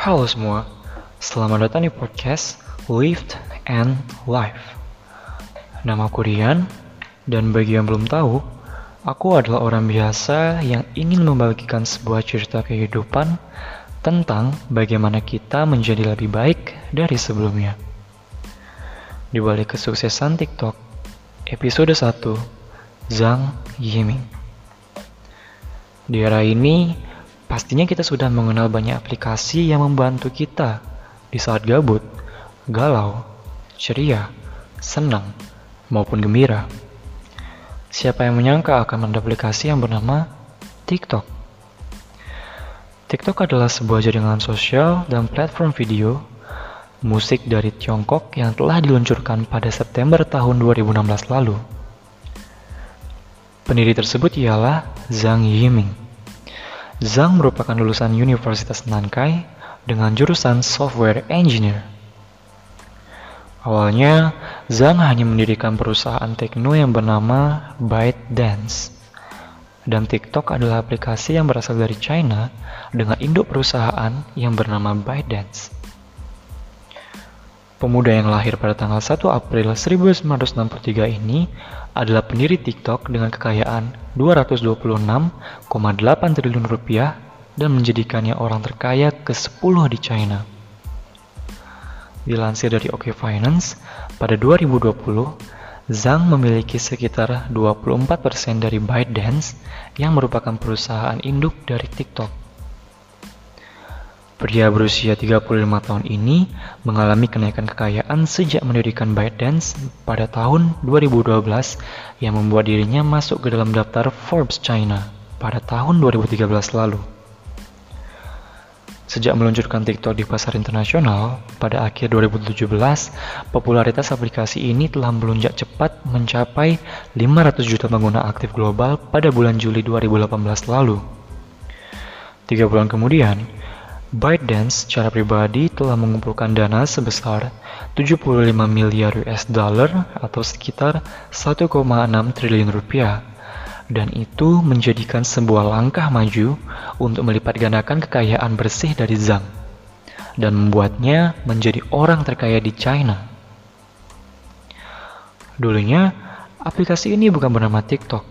Halo semua, selamat datang di podcast Lived and Life. Nama aku Rian, dan bagi yang belum tahu, aku adalah orang biasa yang ingin membagikan sebuah cerita kehidupan tentang bagaimana kita menjadi lebih baik dari sebelumnya. Di balik kesuksesan TikTok, episode 1, Zhang Yiming. Di era ini, pastinya kita sudah mengenal banyak aplikasi yang membantu kita di saat gabut, galau, ceria, senang, maupun gembira. Siapa yang menyangka akan ada aplikasi yang bernama TikTok? TikTok adalah sebuah jaringan sosial dan platform video musik dari Tiongkok yang telah diluncurkan pada September tahun 2016 lalu. Pendiri tersebut ialah Zhang Yiming. Zhang merupakan lulusan Universitas Nankai dengan jurusan Software Engineer. Awalnya, Zhang hanya mendirikan perusahaan tekno yang bernama ByteDance. Dan TikTok adalah aplikasi yang berasal dari China dengan induk perusahaan yang bernama ByteDance. Pemuda yang lahir pada tanggal 1 April 1963 ini adalah pendiri TikTok dengan kekayaan 226,8 triliun rupiah dan menjadikannya orang terkaya ke-10 di China. Dilansir dari OK Finance, pada 2020, Zhang memiliki sekitar 24% dari ByteDance yang merupakan perusahaan induk dari TikTok. Pria berusia 35 tahun ini mengalami kenaikan kekayaan sejak mendirikan ByteDance pada tahun 2012 yang membuat dirinya masuk ke dalam daftar Forbes China pada tahun 2013 lalu. Sejak meluncurkan TikTok di pasar internasional pada akhir 2017, popularitas aplikasi ini telah melonjak cepat mencapai 500 juta pengguna aktif global pada bulan Juli 2018 lalu. Tiga bulan kemudian, ByteDance secara pribadi telah mengumpulkan dana sebesar 75 miliar US dollar atau sekitar 1,6 triliun rupiah dan itu menjadikan sebuah langkah maju untuk melipat gandakan kekayaan bersih dari Zhang dan membuatnya menjadi orang terkaya di China. Dulunya, aplikasi ini bukan bernama TikTok.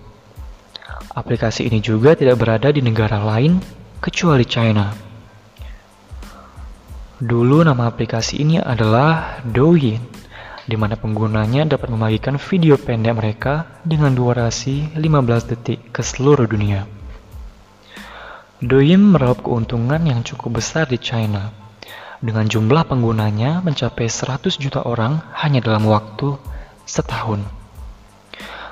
Aplikasi ini juga tidak berada di negara lain kecuali China. Dulu nama aplikasi ini adalah Douyin, di mana penggunanya dapat membagikan video pendek mereka dengan durasi 15 detik ke seluruh dunia. Douyin meraup keuntungan yang cukup besar di China, dengan jumlah penggunanya mencapai 100 juta orang hanya dalam waktu setahun.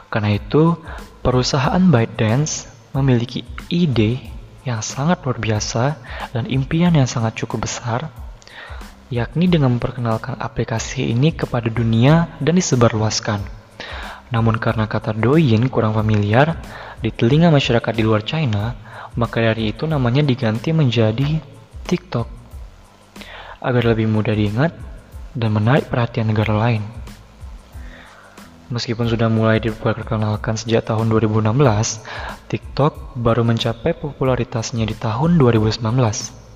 Karena itu, perusahaan ByteDance memiliki ide yang sangat luar biasa dan impian yang sangat cukup besar yakni dengan memperkenalkan aplikasi ini kepada dunia dan disebarluaskan. Namun karena kata Douyin kurang familiar di telinga masyarakat di luar China, maka dari itu namanya diganti menjadi TikTok agar lebih mudah diingat dan menarik perhatian negara lain. Meskipun sudah mulai diperkenalkan sejak tahun 2016, TikTok baru mencapai popularitasnya di tahun 2019.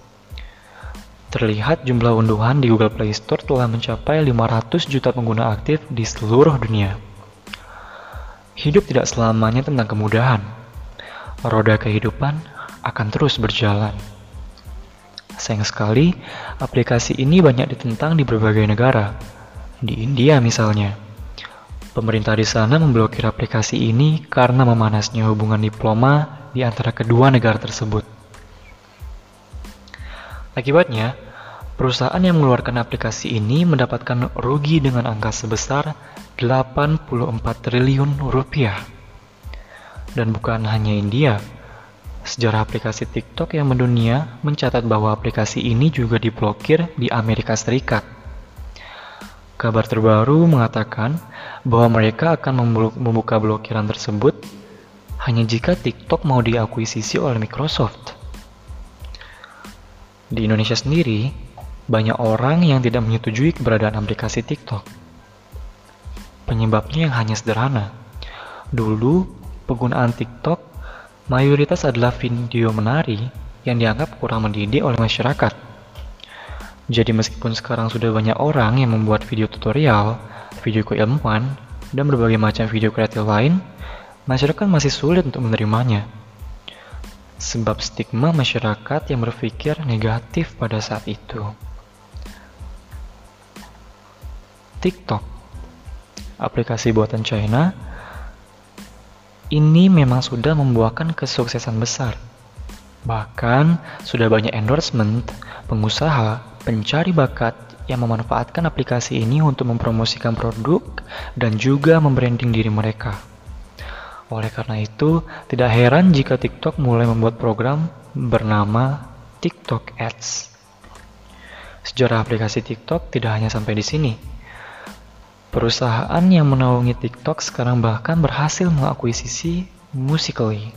Terlihat jumlah unduhan di Google Play Store telah mencapai 500 juta pengguna aktif di seluruh dunia. Hidup tidak selamanya tentang kemudahan. Roda kehidupan akan terus berjalan. Sayang sekali, aplikasi ini banyak ditentang di berbagai negara. Di India misalnya. Pemerintah di sana memblokir aplikasi ini karena memanasnya hubungan diploma di antara kedua negara tersebut. Akibatnya, perusahaan yang mengeluarkan aplikasi ini mendapatkan rugi dengan angka sebesar 84 triliun rupiah. Dan bukan hanya India, sejarah aplikasi TikTok yang mendunia mencatat bahwa aplikasi ini juga diblokir di Amerika Serikat. Kabar terbaru mengatakan bahwa mereka akan membuka blokiran tersebut hanya jika TikTok mau diakuisisi oleh Microsoft. Di Indonesia sendiri, banyak orang yang tidak menyetujui keberadaan aplikasi TikTok. Penyebabnya yang hanya sederhana. Dulu, penggunaan TikTok mayoritas adalah video menari yang dianggap kurang mendidik oleh masyarakat. Jadi meskipun sekarang sudah banyak orang yang membuat video tutorial, video keilmuan, dan berbagai macam video kreatif lain, masyarakat masih sulit untuk menerimanya. Sebab stigma masyarakat yang berpikir negatif pada saat itu. TikTok, aplikasi buatan China, ini memang sudah membuahkan kesuksesan besar. Bahkan sudah banyak endorsement pengusaha pencari bakat yang memanfaatkan aplikasi ini untuk mempromosikan produk dan juga membranding diri mereka. Oleh karena itu, tidak heran jika TikTok mulai membuat program bernama TikTok Ads. Sejarah aplikasi TikTok tidak hanya sampai di sini. Perusahaan yang menaungi TikTok sekarang bahkan berhasil mengakuisisi Musical.ly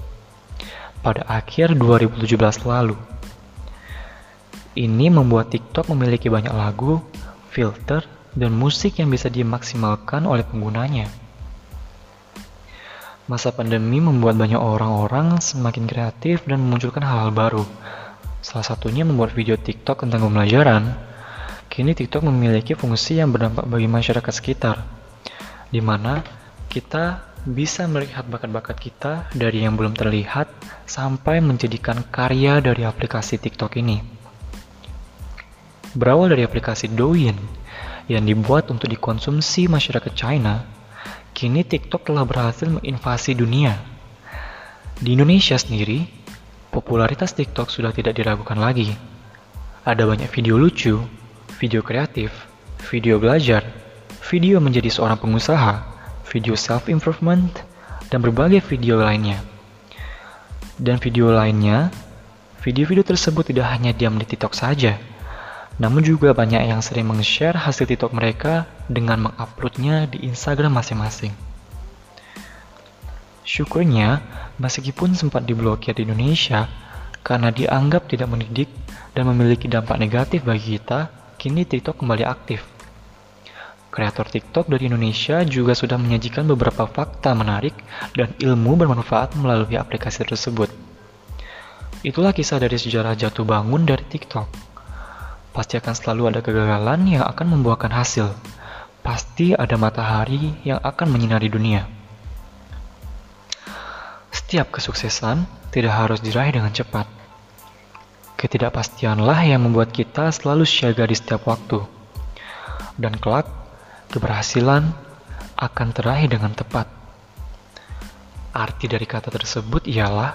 pada akhir 2017 lalu. Ini membuat TikTok memiliki banyak lagu, filter, dan musik yang bisa dimaksimalkan oleh penggunanya. Masa pandemi membuat banyak orang-orang semakin kreatif dan memunculkan hal-hal baru. Salah satunya membuat video TikTok tentang pembelajaran. Kini TikTok memiliki fungsi yang berdampak bagi masyarakat sekitar, di mana kita bisa melihat bakat-bakat kita dari yang belum terlihat sampai menjadikan karya dari aplikasi TikTok ini berawal dari aplikasi Douyin yang dibuat untuk dikonsumsi masyarakat China, kini TikTok telah berhasil menginvasi dunia. Di Indonesia sendiri, popularitas TikTok sudah tidak diragukan lagi. Ada banyak video lucu, video kreatif, video belajar, video menjadi seorang pengusaha, video self-improvement, dan berbagai video lainnya. Dan video lainnya, video-video tersebut tidak hanya diam di TikTok saja, namun juga banyak yang sering meng-share hasil TikTok mereka dengan menguploadnya di Instagram masing-masing. Syukurnya, meskipun sempat diblokir di Indonesia karena dianggap tidak mendidik dan memiliki dampak negatif bagi kita, kini TikTok kembali aktif. Kreator TikTok dari Indonesia juga sudah menyajikan beberapa fakta menarik dan ilmu bermanfaat melalui aplikasi tersebut. Itulah kisah dari sejarah jatuh bangun dari TikTok. Pasti akan selalu ada kegagalan yang akan membuahkan hasil. Pasti ada matahari yang akan menyinari dunia. Setiap kesuksesan tidak harus diraih dengan cepat. Ketidakpastianlah yang membuat kita selalu siaga di setiap waktu. Dan kelak, keberhasilan akan teraih dengan tepat. Arti dari kata tersebut ialah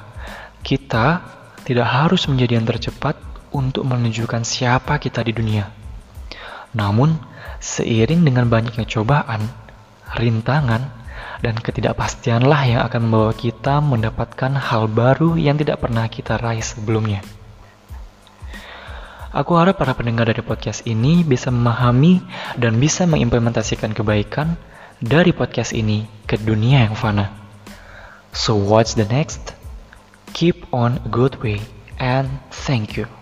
kita tidak harus menjadi yang tercepat untuk menunjukkan siapa kita di dunia. Namun, seiring dengan banyaknya cobaan, rintangan, dan ketidakpastianlah yang akan membawa kita mendapatkan hal baru yang tidak pernah kita raih sebelumnya. Aku harap para pendengar dari podcast ini bisa memahami dan bisa mengimplementasikan kebaikan dari podcast ini ke dunia yang fana. So what's the next? Keep on a good way and thank you.